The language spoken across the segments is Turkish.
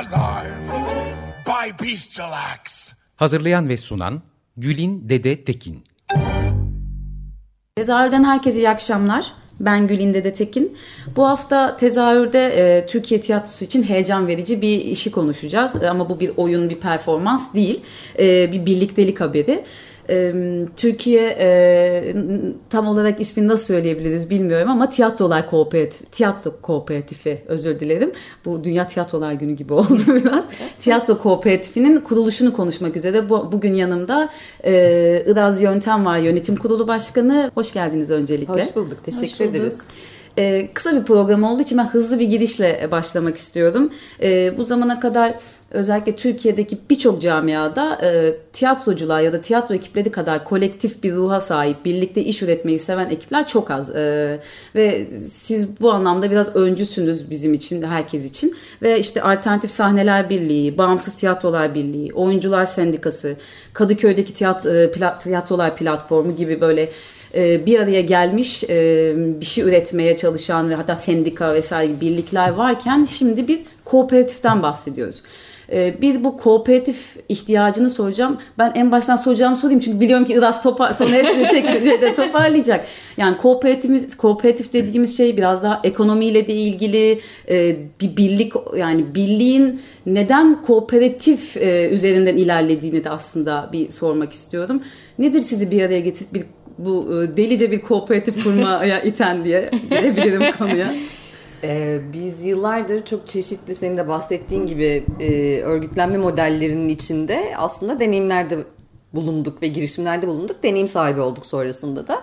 Alive by. Hazırlayan ve sunan Gülin Dede Tekin. Tezahürden herkese iyi akşamlar. Ben Gülin Dede Tekin. Bu hafta tezahürde e, Türkiye tiyatrosu için heyecan verici bir işi konuşacağız. Ama bu bir oyun, bir performans değil. E, bir birliktelik haberi. E, Türkiye e, tam olarak ismini nasıl söyleyebiliriz bilmiyorum ama tiyatrolar kooperatif, tiyatro kooperatifi özür dilerim. Bu Dünya Tiyatrolar Günü gibi oldu biraz. Tiyatro kooperatifinin kuruluşunu konuşmak üzere bu, bugün yanımda e, Iraz Yöntem var yönetim kurulu başkanı. Hoş geldiniz öncelikle. Hoş bulduk. Teşekkür Hoş bulduk. ederiz. Ee, kısa bir program olduğu için ben hızlı bir girişle başlamak istiyorum. Ee, bu zamana kadar özellikle Türkiye'deki birçok camiada e, tiyatrocular ya da tiyatro ekipleri kadar kolektif bir ruha sahip, birlikte iş üretmeyi seven ekipler çok az. E, ve siz bu anlamda biraz öncüsünüz bizim için, herkes için. Ve işte Alternatif Sahneler Birliği, Bağımsız Tiyatrolar Birliği, Oyuncular Sendikası, Kadıköy'deki tiyatro, e, plat, tiyatrolar platformu gibi böyle e, bir araya gelmiş e, bir şey üretmeye çalışan ve hatta sendika vesaire birlikler varken şimdi bir kooperatiften bahsediyoruz. E, Bir bu kooperatif ihtiyacını soracağım. Ben en baştan soracağımı sorayım çünkü biliyorum ki Iras topar, sonra hepsini tek cümlede toparlayacak. Yani kooperatifimiz, kooperatif dediğimiz şey biraz daha ekonomiyle de ilgili e, bir birlik yani birliğin neden kooperatif e, üzerinden ilerlediğini de aslında bir sormak istiyorum. Nedir sizi bir araya getirip bir bu e, delice bir kooperatif kurmaya iten diye girebilirim konuya. Ee, biz yıllardır çok çeşitli senin de bahsettiğin gibi e, örgütlenme modellerinin içinde aslında deneyimlerde bulunduk ve girişimlerde bulunduk. Deneyim sahibi olduk sonrasında da.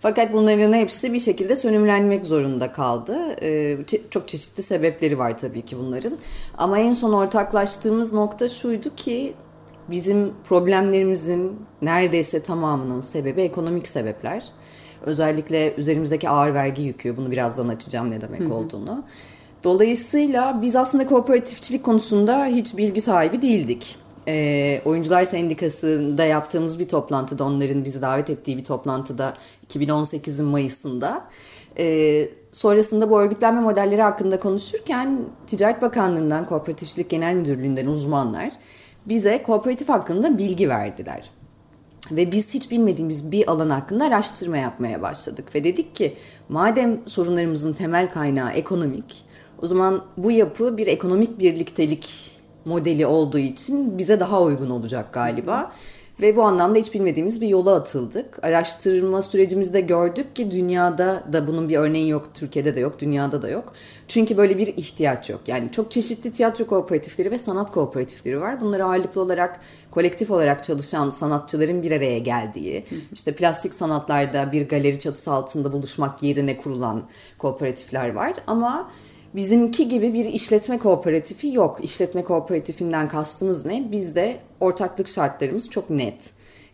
Fakat bunların hepsi bir şekilde sönümlenmek zorunda kaldı. Ee, çok çeşitli sebepleri var tabii ki bunların. Ama en son ortaklaştığımız nokta şuydu ki bizim problemlerimizin neredeyse tamamının sebebi ekonomik sebepler. Özellikle üzerimizdeki ağır vergi yükü. Bunu birazdan açacağım ne demek olduğunu. Dolayısıyla biz aslında kooperatifçilik konusunda hiç bilgi sahibi değildik. Ee, Oyuncular Sendikası'nda yaptığımız bir toplantıda, onların bizi davet ettiği bir toplantıda 2018'in Mayıs'ında ee, sonrasında bu örgütlenme modelleri hakkında konuşurken Ticaret Bakanlığı'ndan, Kooperatifçilik Genel Müdürlüğü'nden uzmanlar bize kooperatif hakkında bilgi verdiler. Ve biz hiç bilmediğimiz bir alan hakkında araştırma yapmaya başladık. Ve dedik ki madem sorunlarımızın temel kaynağı ekonomik, o zaman bu yapı bir ekonomik birliktelik modeli olduğu için bize daha uygun olacak galiba. Ve bu anlamda hiç bilmediğimiz bir yola atıldık. Araştırma sürecimizde gördük ki dünyada da bunun bir örneği yok, Türkiye'de de yok, dünyada da yok. Çünkü böyle bir ihtiyaç yok. Yani çok çeşitli tiyatro kooperatifleri ve sanat kooperatifleri var. Bunlar ağırlıklı olarak kolektif olarak çalışan sanatçıların bir araya geldiği, işte plastik sanatlarda bir galeri çatısı altında buluşmak yerine kurulan kooperatifler var. Ama Bizimki gibi bir işletme kooperatifi yok. İşletme kooperatifinden kastımız ne? Bizde ortaklık şartlarımız çok net.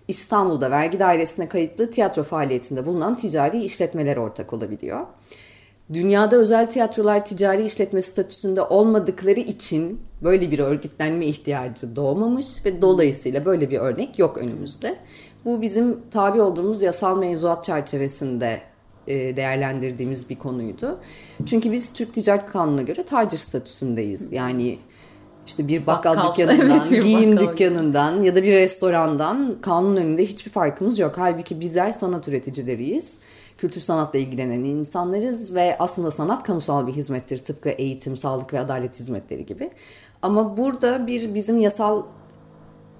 İstanbul'da vergi dairesine kayıtlı tiyatro faaliyetinde bulunan ticari işletmeler ortak olabiliyor. Dünyada özel tiyatrolar ticari işletme statüsünde olmadıkları için böyle bir örgütlenme ihtiyacı doğmamış ve dolayısıyla böyle bir örnek yok önümüzde. Bu bizim tabi olduğumuz yasal mevzuat çerçevesinde değerlendirdiğimiz bir konuydu. Çünkü biz Türk Ticaret Kanunu'na göre tacir statüsündeyiz. Yani işte bir bakkal, Bakkal, dükkanından, evet, bir giyim bakkal. dükkanından ya da bir restorandan kanun önünde hiçbir farkımız yok. Halbuki bizler sanat üreticileriyiz. Kültür sanatla ilgilenen insanlarız ve aslında sanat kamusal bir hizmettir tıpkı eğitim, sağlık ve adalet hizmetleri gibi. Ama burada bir bizim yasal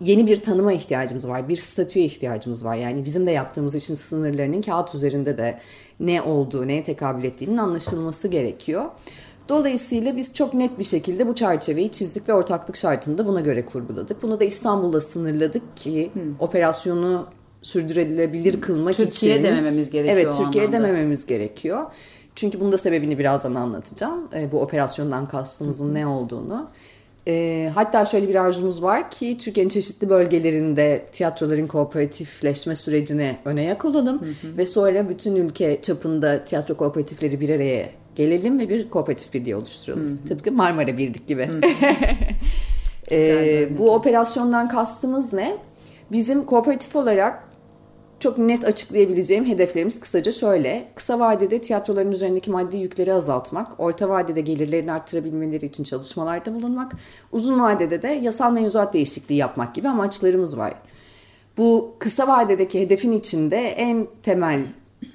yeni bir tanıma ihtiyacımız var. Bir statüye ihtiyacımız var. Yani bizim de yaptığımız işin sınırlarının kağıt üzerinde de ne olduğu, neye tekabül ettiğinin anlaşılması gerekiyor. Dolayısıyla biz çok net bir şekilde bu çerçeveyi çizdik ve ortaklık şartını da buna göre kurguladık. Bunu da İstanbul'da sınırladık ki operasyonu sürdürülebilir kılmak Türkiye için. demememiz gerekiyor Evet, Türkiye anlamda. demememiz gerekiyor. Çünkü bunun da sebebini birazdan anlatacağım. E, bu operasyondan kastımızın ne olduğunu. E, hatta şöyle bir arzumuz var ki Türkiye'nin çeşitli bölgelerinde tiyatroların kooperatifleşme sürecine öne yak olalım. Ve sonra bütün ülke çapında tiyatro kooperatifleri bir araya gelelim ve bir kooperatif birliği oluşturalım. Tıpkı Marmara Birlik gibi. E, bu operasyondan kastımız ne? Bizim kooperatif olarak çok net açıklayabileceğim hedeflerimiz kısaca şöyle. Kısa vadede tiyatroların üzerindeki maddi yükleri azaltmak, orta vadede gelirlerini arttırabilmeleri için çalışmalarda bulunmak, uzun vadede de yasal mevzuat değişikliği yapmak gibi amaçlarımız var. Bu kısa vadedeki hedefin içinde en temel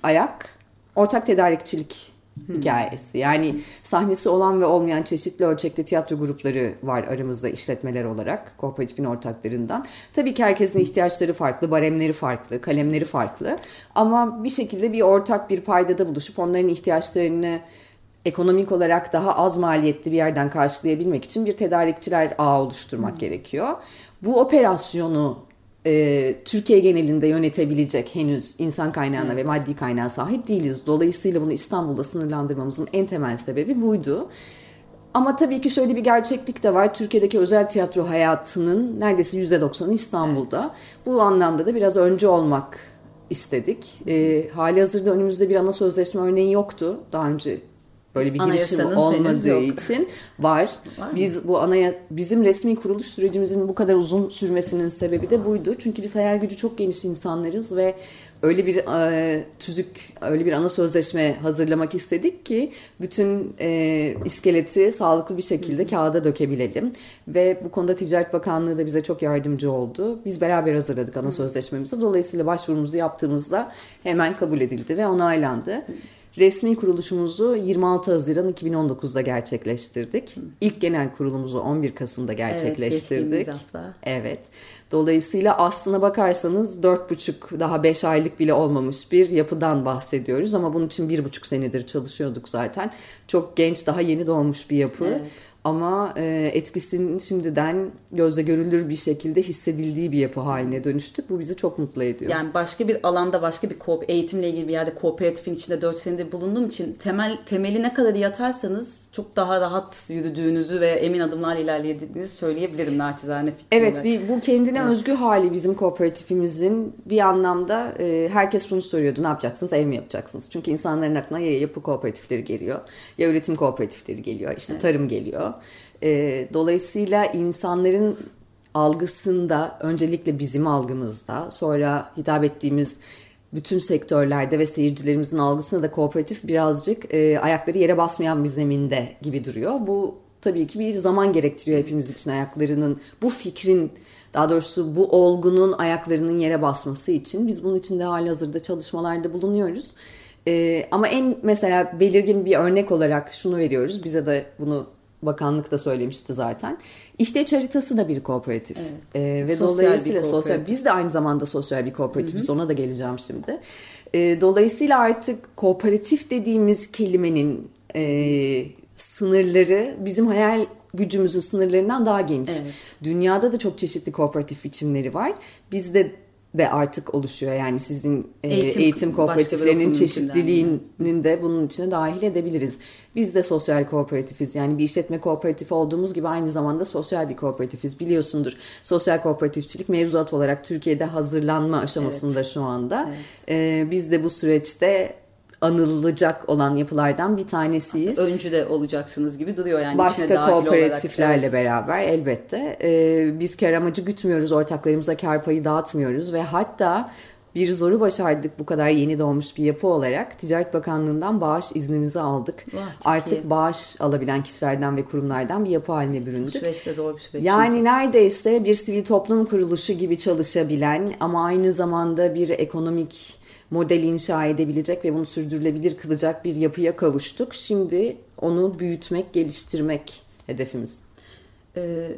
ayak ortak tedarikçilik hikayesi. Yani sahnesi olan ve olmayan çeşitli ölçekte tiyatro grupları var aramızda işletmeler olarak kooperatifin ortaklarından. Tabii ki herkesin ihtiyaçları farklı, baremleri farklı, kalemleri farklı. Ama bir şekilde bir ortak bir paydada buluşup onların ihtiyaçlarını ekonomik olarak daha az maliyetli bir yerden karşılayabilmek için bir tedarikçiler ağı oluşturmak gerekiyor. Bu operasyonu e, Türkiye genelinde yönetebilecek henüz insan kaynağına ve maddi kaynağa sahip değiliz. Dolayısıyla bunu İstanbul'da sınırlandırmamızın en temel sebebi buydu. Ama tabii ki şöyle bir gerçeklik de var. Türkiye'deki özel tiyatro hayatının neredeyse %90'ı İstanbul'da. Bu anlamda da biraz önce olmak istedik. E, hali hazırda önümüzde bir ana sözleşme örneği yoktu. Daha önce böyle bir girişim olmadığı için var. Var mı? Biz bu anaya bizim resmi kuruluş sürecimizin bu kadar uzun sürmesinin sebebi de buydu. Çünkü biz hayal gücü çok geniş insanlarız ve öyle bir e, tüzük, öyle bir ana sözleşme hazırlamak istedik ki bütün e, iskeleti sağlıklı bir şekilde kağıda dökebilelim. Ve bu konuda Ticaret Bakanlığı da bize çok yardımcı oldu. Biz beraber hazırladık ana sözleşmemizi. Dolayısıyla başvurumuzu yaptığımızda hemen kabul edildi ve onaylandı. Resmi kuruluşumuzu 26 Haziran 2019'da gerçekleştirdik. İlk genel kurulumuzu 11 Kasım'da gerçekleştirdik. hafta. Evet. Dolayısıyla aslına bakarsanız 4,5 daha 5 aylık bile olmamış bir yapıdan bahsediyoruz. Ama bunun için 1,5 senedir çalışıyorduk zaten. Çok genç daha yeni doğmuş bir yapı. Evet. Ama e, etkisinin şimdiden gözle görülür bir şekilde hissedildiği bir yapı haline dönüştük. Bu bizi çok mutlu ediyor. Yani başka bir alanda başka bir ko- eğitimle ilgili bir yerde kooperatifin içinde 4 senedir bulunduğum için temel temeli ne kadar iyi atarsanız çok daha rahat yürüdüğünüzü ve emin adımlarla ilerlediğinizi söyleyebilirim naçizane fikrim Evet bir, bu kendine özgü hali bizim kooperatifimizin bir anlamda e, herkes şunu soruyordu ne yapacaksınız ev mi yapacaksınız? Çünkü insanların aklına ya yapı kooperatifleri geliyor ya üretim kooperatifleri geliyor işte tarım geliyor. E, dolayısıyla insanların algısında öncelikle bizim algımızda sonra hitap ettiğimiz bütün sektörlerde ve seyircilerimizin algısında da kooperatif birazcık e, ayakları yere basmayan bir zeminde gibi duruyor. Bu tabii ki bir zaman gerektiriyor hepimiz için ayaklarının bu fikrin daha doğrusu bu olgunun ayaklarının yere basması için biz bunun için de hali hazırda çalışmalarda bulunuyoruz. E, ama en mesela belirgin bir örnek olarak şunu veriyoruz. Bize de bunu bakanlık da söylemişti zaten. İhtiyaç haritası da bir kooperatif. E, ve Sosyal bir dolayısıyla sosyal kooperatif. biz de aynı zamanda sosyal bir kooperatifiz. Ona da geleceğim şimdi. E, dolayısıyla artık kooperatif dediğimiz kelimenin e, sınırları bizim hayal gücümüzün sınırlarından daha geniş. Evet. Dünyada da çok çeşitli kooperatif biçimleri var. Bizde de artık oluşuyor. Yani sizin e, Eğitim- eğitim, kooperatiflerinin çeşitliliğinin de bunun içine dahil edebiliriz. Biz de sosyal kooperatifiz. Yani bir işletme kooperatifi olduğumuz gibi aynı zamanda sosyal bir kooperatifiz. Biliyorsundur sosyal kooperatifçilik mevzuat olarak Türkiye'de hazırlanma aşamasında şu anda. E, biz de bu süreçte anılacak olan yapılardan bir tanesiyiz. öncü de olacaksınız gibi duruyor yani Başka kooperatiflerle olarak. Evet. beraber elbette. Ee, biz kar amacı gütmüyoruz, ortaklarımıza kar payı dağıtmıyoruz ve hatta bir zoru başardık bu kadar yeni doğmuş bir yapı olarak. Ticaret Bakanlığı'ndan bağış iznimizi aldık. Vah, Artık iyi. bağış alabilen kişilerden ve kurumlardan bir yapı haline Bu büründük. süreçte zor bir süreç. Yani neredeyse bir sivil toplum kuruluşu gibi çalışabilen ama aynı zamanda bir ekonomik model inşa edebilecek ve bunu sürdürülebilir kılacak bir yapıya kavuştuk. Şimdi onu büyütmek, geliştirmek hedefimiz. Ee,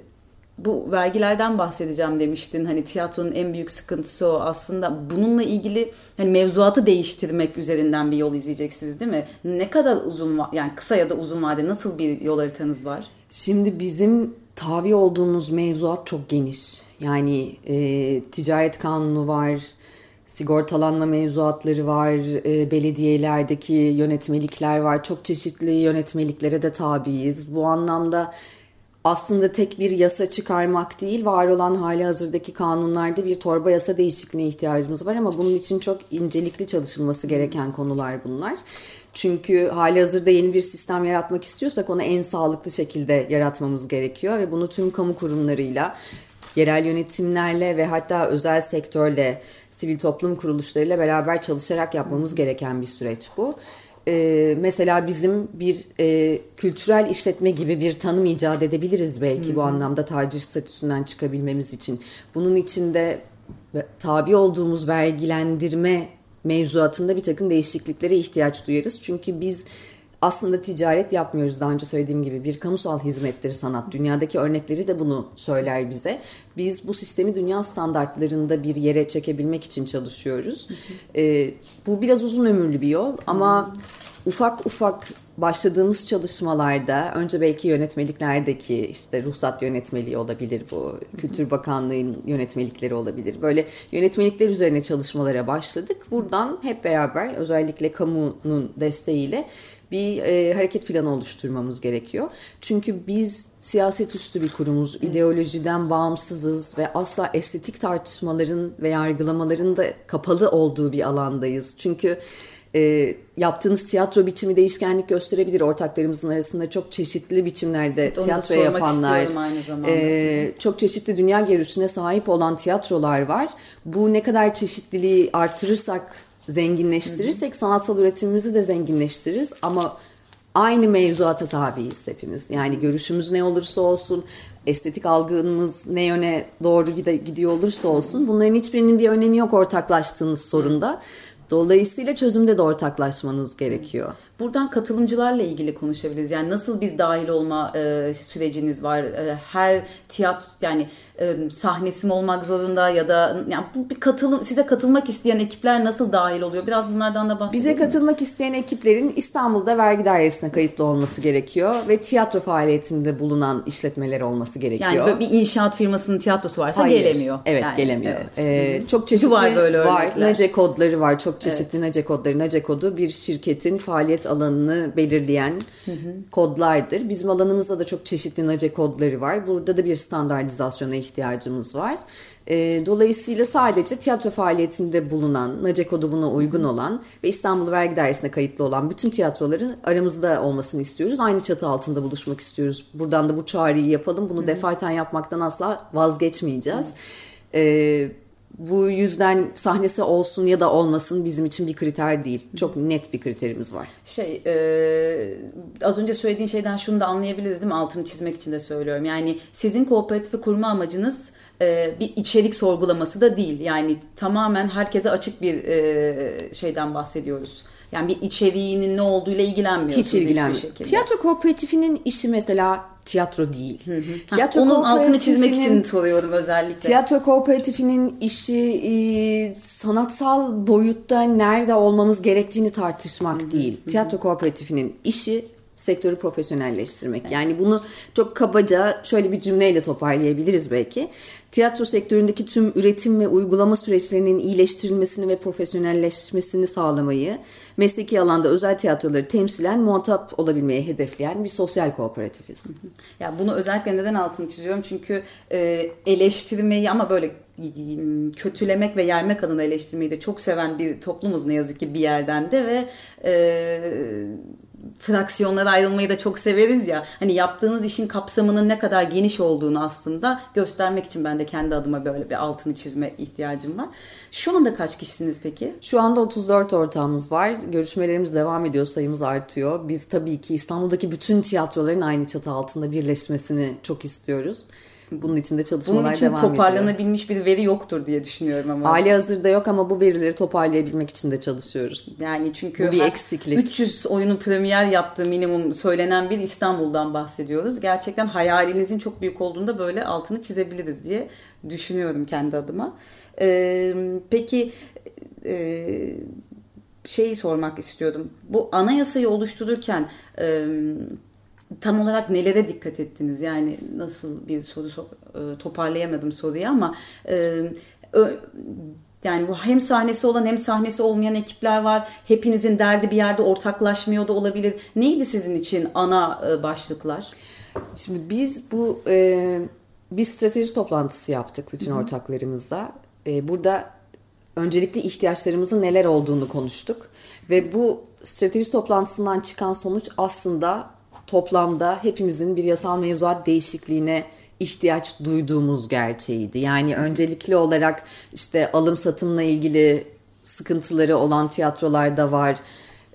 bu vergilerden bahsedeceğim demiştin. Hani tiyatronun en büyük sıkıntısı o. Aslında bununla ilgili hani mevzuatı değiştirmek üzerinden bir yol izleyeceksiniz değil mi? Ne kadar uzun yani kısa ya da uzun vade nasıl bir yol haritanız var? Şimdi bizim tabi olduğumuz mevzuat çok geniş. Yani e, ticaret kanunu var, sigortalanma mevzuatları var, e, belediyelerdeki yönetmelikler var. Çok çeşitli yönetmeliklere de tabiiz. Bu anlamda aslında tek bir yasa çıkarmak değil, var olan hali hazırdaki kanunlarda bir torba yasa değişikliğine ihtiyacımız var ama bunun için çok incelikli çalışılması gereken konular bunlar. Çünkü hali hazırda yeni bir sistem yaratmak istiyorsak onu en sağlıklı şekilde yaratmamız gerekiyor ve bunu tüm kamu kurumlarıyla, yerel yönetimlerle ve hatta özel sektörle, sivil toplum kuruluşlarıyla beraber çalışarak yapmamız gereken bir süreç bu. Ee, mesela bizim bir e, kültürel işletme gibi bir tanım icat edebiliriz belki bu anlamda tacir statüsünden çıkabilmemiz için. Bunun içinde tabi olduğumuz vergilendirme mevzuatında bir takım değişikliklere ihtiyaç duyarız. Çünkü biz aslında ticaret yapmıyoruz daha önce söylediğim gibi bir kamusal hizmetleri sanat. Dünyadaki örnekleri de bunu söyler bize. Biz bu sistemi dünya standartlarında bir yere çekebilmek için çalışıyoruz. Ee, bu biraz uzun ömürlü bir yol ama ufak ufak başladığımız çalışmalarda önce belki yönetmeliklerdeki işte ruhsat yönetmeliği olabilir bu. Kültür Bakanlığı'nın yönetmelikleri olabilir. Böyle yönetmelikler üzerine çalışmalara başladık. Buradan hep beraber özellikle kamunun desteğiyle bir e, hareket planı oluşturmamız gerekiyor. Çünkü biz siyaset üstü bir kurumuz, ideolojiden bağımsızız ve asla estetik tartışmaların ve yargılamaların da kapalı olduğu bir alandayız. Çünkü e, yaptığınız tiyatro biçimi değişkenlik gösterebilir. Ortaklarımızın arasında çok çeşitli biçimlerde Evet, tiyatro yapanlar, e, çok çeşitli dünya görüşüne sahip olan tiyatrolar var. Bu ne kadar çeşitliliği artırırsak, zenginleştirirsek sanatsal üretimimizi de zenginleştiririz. Ama aynı mevzuata tabiiz hepimiz. Yani görüşümüz ne olursa olsun, estetik algımız ne yöne doğru gidiyor olursa olsun bunların hiçbirinin bir önemi yok ortaklaştığınız sorunda. Dolayısıyla çözümde de ortaklaşmanız gerekiyor. Buradan katılımcılarla ilgili konuşabiliriz. Yani nasıl bir dahil olma e, süreciniz var? E, her tiyatro yani e, sahnesi mi olmak zorunda ya da yani bu bir katılım size katılmak isteyen ekipler nasıl dahil oluyor? Biraz bunlardan da bahsedelim. Bize katılmak isteyen ekiplerin İstanbul'da vergi dairesine kayıtlı olması gerekiyor ve tiyatro faaliyetinde bulunan işletmeler olması gerekiyor. yani böyle bir inşaat firmasının tiyatrosu varsa Hayır. gelemiyor. Evet Yani, gelemiyor. evet. Ee, çok çeşitli var böyle var. örnekler. NACE kodları var. Çok çeşitli NACE kodları. NACE kodu bir şirketin faaliyet alanını belirleyen kodlardır. Bizim alanımızda da çok çeşitli NACE kodları var. Burada da bir standartizasyona ihtiyacımız var. Ee, dolayısıyla sadece tiyatro faaliyetinde bulunan, NACE kodu buna uygun olan ve İstanbul Vergi Dairesi'ne kayıtlı olan bütün tiyatroların aramızda olmasını istiyoruz. Aynı çatı altında buluşmak istiyoruz. Buradan da bu çağrıyı yapalım. Bunu defaten yapmaktan asla vazgeçmeyeceğiz. Ee, bu yüzden sahnesi olsun ya da olmasın bizim için bir kriter değil. Çok net bir kriterimiz var. Şey e, az önce söylediğin şeyden şunu da anlayabiliriz değil mi? Altını çizmek için de söylüyorum. Yani sizin kooperatifi kurma amacınız e, bir içerik sorgulaması da değil. Yani tamamen herkese açık bir e, şeyden bahsediyoruz. Yani bir içeriğinin ne olduğuyla ilgilenmiyorsunuz Hiç ilgilenmiyor. Tiyatro kooperatifinin işi mesela tiyatro değil. Ha, Tiyatro Onun altını çizmek için soruyorum özellikle. Tiyatro kooperatifinin işi e, sanatsal boyutta nerede olmamız gerektiğini tartışmak değil. Tiyatro kooperatifinin işi sektörü profesyonelleştirmek. Yani bunu çok kabaca şöyle bir cümleyle toparlayabiliriz belki. Tiyatro sektöründeki tüm üretim ve uygulama süreçlerinin iyileştirilmesini ve profesyonelleşmesini sağlamayı, mesleki alanda özel tiyatroları temsilen muhatap olabilmeyi hedefleyen bir sosyal kooperatifiz. Ya bunu özellikle neden altını çiziyorum? Çünkü e, eleştirmeyi ama böyle kötülemek ve yermek adına eleştirmeyi de çok seven bir toplumuz ne yazık ki bir yerden de ve e, fraksiyonlara ayrılmayı da çok severiz ya. Hani yaptığınız işin kapsamının ne kadar geniş olduğunu aslında göstermek için ben de kendi adıma böyle bir altını çizme ihtiyacım var. Şu anda kaç kişisiniz peki? Şu anda 34 ortağımız var. Görüşmelerimiz devam ediyor, sayımız artıyor. Biz tabii ki İstanbul'daki bütün tiyatroların aynı çatı altında birleşmesini çok istiyoruz. Bunun için de çalışmalar Bunun için devam ediyor. toparlanabilmiş bir veri yoktur diye düşünüyorum ama. Hali hazırda yok ama bu verileri toparlayabilmek için de çalışıyoruz. Yani çünkü Bu bir eksiklik. 300 oyunun premier yaptığı minimum söylenen bir İstanbul'dan bahsediyoruz. Gerçekten hayalinizin çok büyük olduğunda böyle altını çizebiliriz diye düşünüyorum kendi adıma. Ee, peki e, şeyi sormak istiyordum. Bu anayasayı oluştururken e, tam olarak nelere dikkat ettiniz? Yani nasıl bir soru sor- e, toparlayamadım soruyu ama e, ö- Yani bu hem sahnesi olan hem sahnesi olmayan ekipler var. Hepinizin derdi bir yerde ortaklaşmıyor da olabilir. Neydi sizin için ana e, başlıklar? Şimdi biz bu e, bir strateji toplantısı yaptık bütün ortaklarımızla. E, burada öncelikli ihtiyaçlarımızın neler olduğunu konuştuk. Ve bu strateji toplantısından çıkan sonuç aslında toplamda hepimizin bir yasal mevzuat değişikliğine ihtiyaç duyduğumuz gerçeğiydi. Yani öncelikli olarak işte alım satımla ilgili sıkıntıları olan tiyatrolar da var.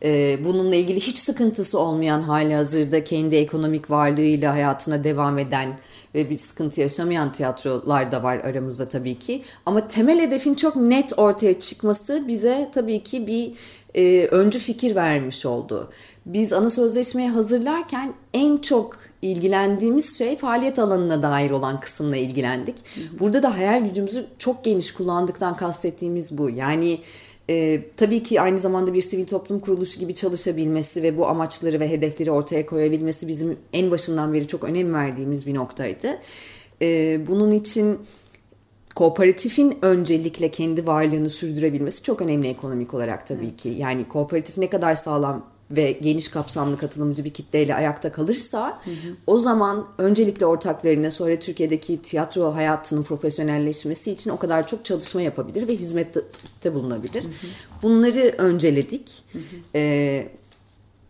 Ee, bununla ilgili hiç sıkıntısı olmayan hali hazırda kendi ekonomik varlığıyla hayatına devam eden ve bir sıkıntı yaşamayan tiyatrolar da var aramızda tabii ki. Ama temel hedefin çok net ortaya çıkması bize tabii ki bir e, öncü fikir vermiş oldu. Biz ana sözleşmeyi hazırlarken en çok ilgilendiğimiz şey faaliyet alanına dair olan kısımla ilgilendik. Burada da hayal gücümüzü çok geniş kullandıktan kastettiğimiz bu. Yani e, tabii ki aynı zamanda bir sivil toplum kuruluşu gibi çalışabilmesi ve bu amaçları ve hedefleri ortaya koyabilmesi bizim en başından beri çok önem verdiğimiz bir noktaydı. E, bunun için kooperatifin öncelikle kendi varlığını sürdürebilmesi çok önemli ekonomik olarak tabii evet. ki. Yani kooperatif ne kadar sağlam ve geniş kapsamlı katılımcı bir kitleyle ayakta kalırsa hı hı. o zaman öncelikle ortaklarına sonra Türkiye'deki tiyatro hayatının profesyonelleşmesi için o kadar çok çalışma yapabilir ve hizmette bulunabilir. Hı hı. Bunları önceledik. Hı hı. Ee,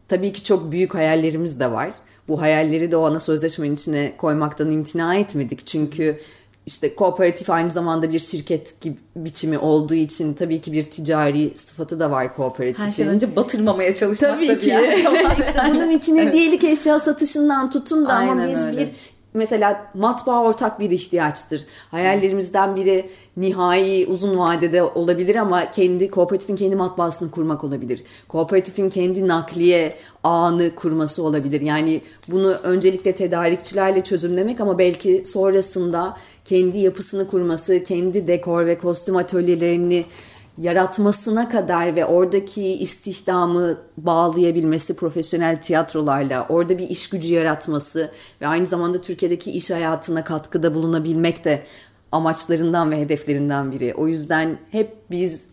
tabii ki çok büyük hayallerimiz de var. Bu hayalleri de o ana sözleşmenin içine koymaktan imtina etmedik. Çünkü hı işte kooperatif aynı zamanda bir şirket gibi biçimi olduğu için tabii ki bir ticari sıfatı da var kooperatifin. Her şeyden önce batırmamaya çalışmak tabii ki. işte bunun için hediyelik evet. eşya satışından tutun da Aynen ama biz öyle. bir mesela matbaa ortak bir ihtiyaçtır. Hayallerimizden biri nihai uzun vadede olabilir ama kendi kooperatifin kendi matbaasını kurmak olabilir. Kooperatifin kendi nakliye ağını kurması olabilir. Yani bunu öncelikle tedarikçilerle çözümlemek ama belki sonrasında kendi yapısını kurması, kendi dekor ve kostüm atölyelerini yaratmasına kadar ve oradaki istihdamı bağlayabilmesi profesyonel tiyatrolarla, orada bir iş gücü yaratması ve aynı zamanda Türkiye'deki iş hayatına katkıda bulunabilmek de amaçlarından ve hedeflerinden biri. O yüzden hep biz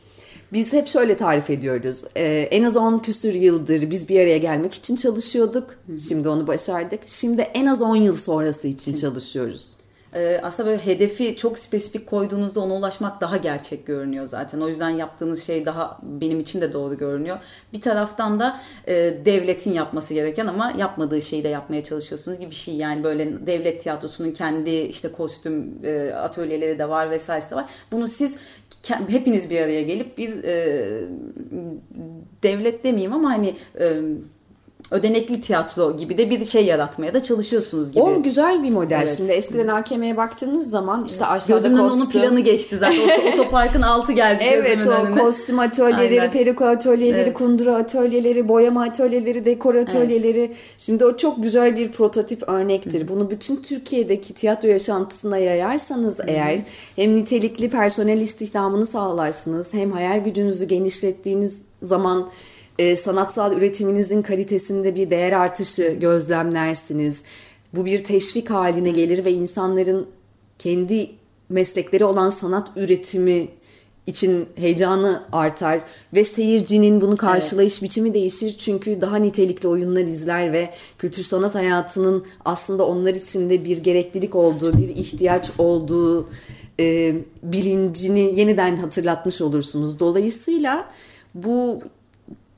biz hep şöyle tarif ediyoruz. Ee, en az 10 küsür yıldır biz bir araya gelmek için çalışıyorduk. Şimdi onu başardık. Şimdi en az 10 yıl sonrası için çalışıyoruz e, aslında böyle hedefi çok spesifik koyduğunuzda ona ulaşmak daha gerçek görünüyor zaten. O yüzden yaptığınız şey daha benim için de doğru görünüyor. Bir taraftan da e, devletin yapması gereken ama yapmadığı şeyi de yapmaya çalışıyorsunuz gibi bir şey. Yani böyle devlet tiyatrosunun kendi işte kostüm e, atölyeleri de var vesairesi de var. Bunu siz hepiniz bir araya gelip bir e, devlet demeyeyim ama hani e, ödenekli tiyatro gibi de bir şey yaratmaya da çalışıyorsunuz gibi. O güzel bir model. Evet. Şimdi eskiden AKM'ye baktığınız zaman işte evet. aşağıda Gözümden kostüm. onun planı geçti zaten. Otoparkın altı geldi Evet o önüne. kostüm atölyeleri, Aynen. periko atölyeleri, evet. kundura atölyeleri, boyama atölyeleri, dekor atölyeleri. Evet. Şimdi o çok güzel bir prototip örnektir. Hı. Bunu bütün Türkiye'deki tiyatro yaşantısına yayarsanız Hı. eğer hem nitelikli personel istihdamını sağlarsınız hem hayal gücünüzü genişlettiğiniz zaman e, sanatsal üretiminizin kalitesinde bir değer artışı gözlemlersiniz. Bu bir teşvik haline gelir ve insanların kendi meslekleri olan sanat üretimi için heyecanı artar ve seyircinin bunu karşılayış evet. biçimi değişir çünkü daha nitelikli oyunlar izler ve kültür sanat hayatının aslında onlar için de bir gereklilik olduğu, bir ihtiyaç olduğu e, bilincini yeniden hatırlatmış olursunuz. Dolayısıyla bu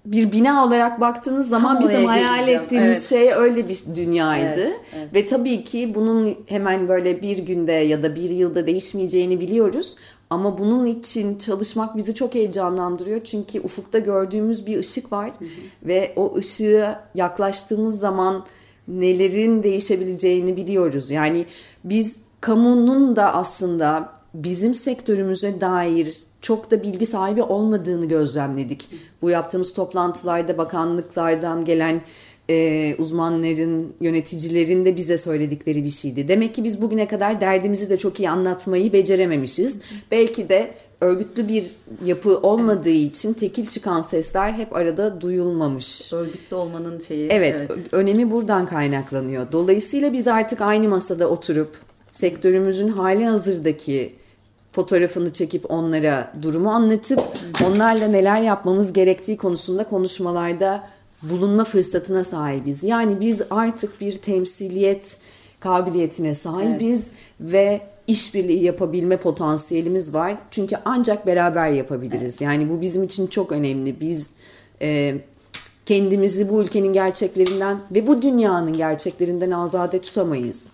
bir bina olarak baktığınız zaman Tam bizim hayal ettiğimiz evet. şey öyle bir dünyaydı. Evet, evet. Ve tabii ki bunun hemen böyle bir günde ya da bir yılda değişmeyeceğini biliyoruz. Ama bunun için çalışmak bizi çok heyecanlandırıyor. Çünkü ufukta gördüğümüz bir ışık var. Hı hı. Ve o ışığı yaklaştığımız zaman nelerin değişebileceğini biliyoruz. Yani biz kamunun da aslında bizim sektörümüze dair çok da bilgi sahibi olmadığını gözlemledik. Bu yaptığımız toplantılarda bakanlıklardan gelen e, uzmanların, yöneticilerin de bize söyledikleri bir şeydi. Demek ki biz bugüne kadar derdimizi de çok iyi anlatmayı becerememişiz. Belki de örgütlü bir yapı olmadığı evet. için tekil çıkan sesler hep arada duyulmamış. Örgütlü olmanın şeyi. Evet, evet, önemi buradan kaynaklanıyor. Dolayısıyla biz artık aynı masada oturup sektörümüzün hali hazırdaki fotoğrafını çekip onlara durumu anlatıp onlarla neler yapmamız gerektiği konusunda konuşmalarda bulunma fırsatına sahibiz. Yani biz artık bir temsiliyet kabiliyetine sahibiz ve işbirliği yapabilme potansiyelimiz var. Çünkü ancak beraber yapabiliriz. Yani bu bizim için çok önemli. Biz e, kendimizi bu ülkenin gerçeklerinden ve bu dünyanın gerçeklerinden azade tutamayız.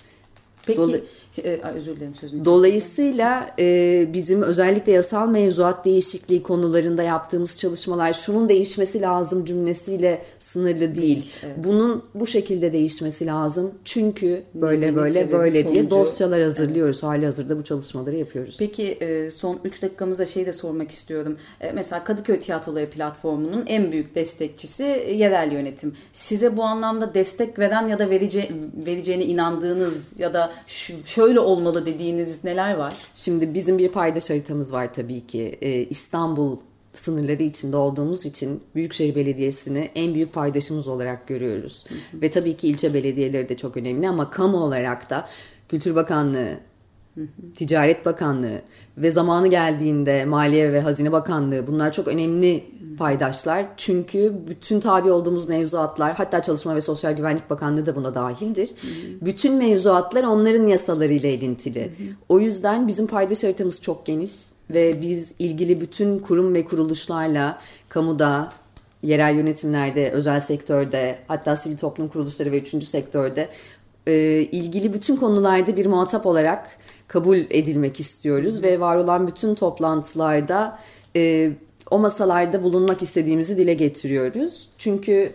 Peki Dola- e, ay, özür dilerim sözünü. Dolayısıyla e, bizim özellikle yasal mevzuat değişikliği konularında yaptığımız çalışmalar şunun değişmesi lazım cümlesiyle sınırlı değil. Bunun bu şekilde değişmesi lazım. Çünkü böyle Nedeni, böyle sebebi, böyle diye sonucu. dosyalar hazırlıyoruz. Hali hazırda bu çalışmaları yapıyoruz. Peki e, son 3 dakikamızda şeyi de sormak istiyorum. E, Mesela Kadıköy Tiyatroları platformunun en büyük destekçisi e, yerel yönetim. Size bu anlamda destek veren ya da verice, vereceğine inandığınız ya da şu, şöyle olmalı dediğiniz neler var? Şimdi bizim bir paydaş haritamız var tabii ki. Ee, İstanbul sınırları içinde olduğumuz için Büyükşehir Belediyesi'ni en büyük paydaşımız olarak görüyoruz. Ve tabii ki ilçe belediyeleri de çok önemli ama kamu olarak da Kültür Bakanlığı, Ticaret Bakanlığı ve zamanı geldiğinde Maliye ve Hazine Bakanlığı bunlar çok önemli paydaşlar. Çünkü bütün tabi olduğumuz mevzuatlar hatta Çalışma ve Sosyal Güvenlik Bakanlığı da buna dahildir. Bütün mevzuatlar onların yasalarıyla ilintili. O yüzden bizim paydaş haritamız çok geniş ve biz ilgili bütün kurum ve kuruluşlarla kamuda, yerel yönetimlerde, özel sektörde, hatta sivil toplum kuruluşları ve üçüncü sektörde ilgili bütün konularda bir muhatap olarak kabul edilmek istiyoruz ve var olan bütün toplantılarda e, o masalarda bulunmak istediğimizi dile getiriyoruz. Çünkü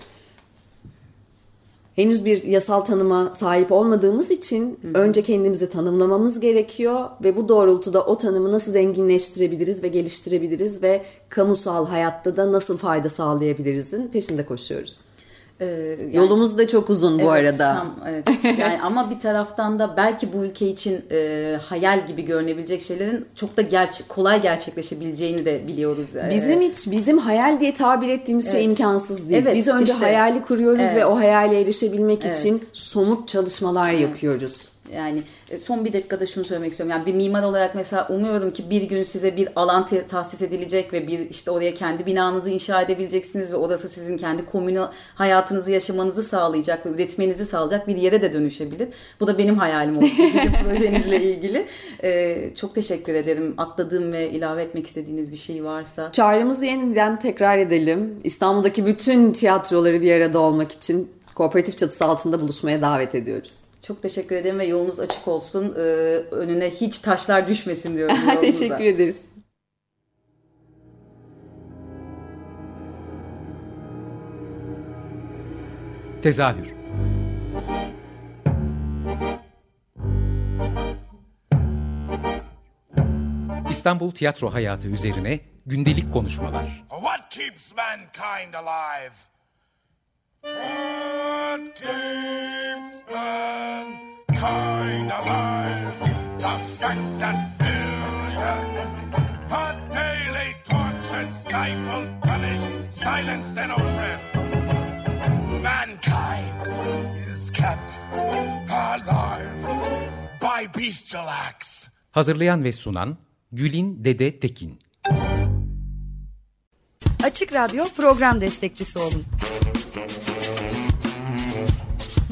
henüz bir yasal tanıma sahip olmadığımız için önce kendimizi tanımlamamız gerekiyor ve bu doğrultuda o tanımı nasıl zenginleştirebiliriz ve geliştirebiliriz ve kamusal hayatta da nasıl fayda sağlayabilirizin peşinde koşuyoruz. Ee, yani- Yolumuz da çok uzun bu Evet, arada. tam, evet. Yani ama bir taraftan da belki bu ülke için e, hayal gibi görünebilecek şeylerin çok da gerçek, kolay gerçekleşebileceğini de biliyoruz. Ee, Bizim hiç bizim hayal diye tabir ettiğimiz şey imkansız değil. Evet, Biz önce işte. hayali kuruyoruz Evet. ve o hayale erişebilmek için somut çalışmalar yapıyoruz. Yani e, son bir dakikada şunu söylemek istiyorum. Yani bir mimar olarak mesela umuyorum ki bir gün size bir alan tahsis edilecek ve bir işte oraya kendi binanızı inşa edebileceksiniz ve orası sizin kendi komünal hayatınızı yaşamanızı sağlayacak ve üretmenizi sağlayacak bir yere de dönüşebilir. Bu da benim hayalim olsun sizin projenizle ilgili. Ee, çok teşekkür ederim. Atladığım ve ilave etmek istediğiniz bir şey varsa. Çağrımızı yeniden tekrar edelim. İstanbul'daki bütün tiyatroları bir arada olmak için kooperatif çatısı altında buluşmaya davet ediyoruz. Çok teşekkür ederim ve yolunuz açık olsun. Ee, önüne hiç taşlar düşmesin diyorum. Teşekkür ederiz. Tezahür İstanbul tiyatro hayatı üzerine gündelik konuşmalar. What keeps mankind alive? Hazırlayan ve sunan Gülin Dede Tekin. Açık Radyo program destekçisi olun.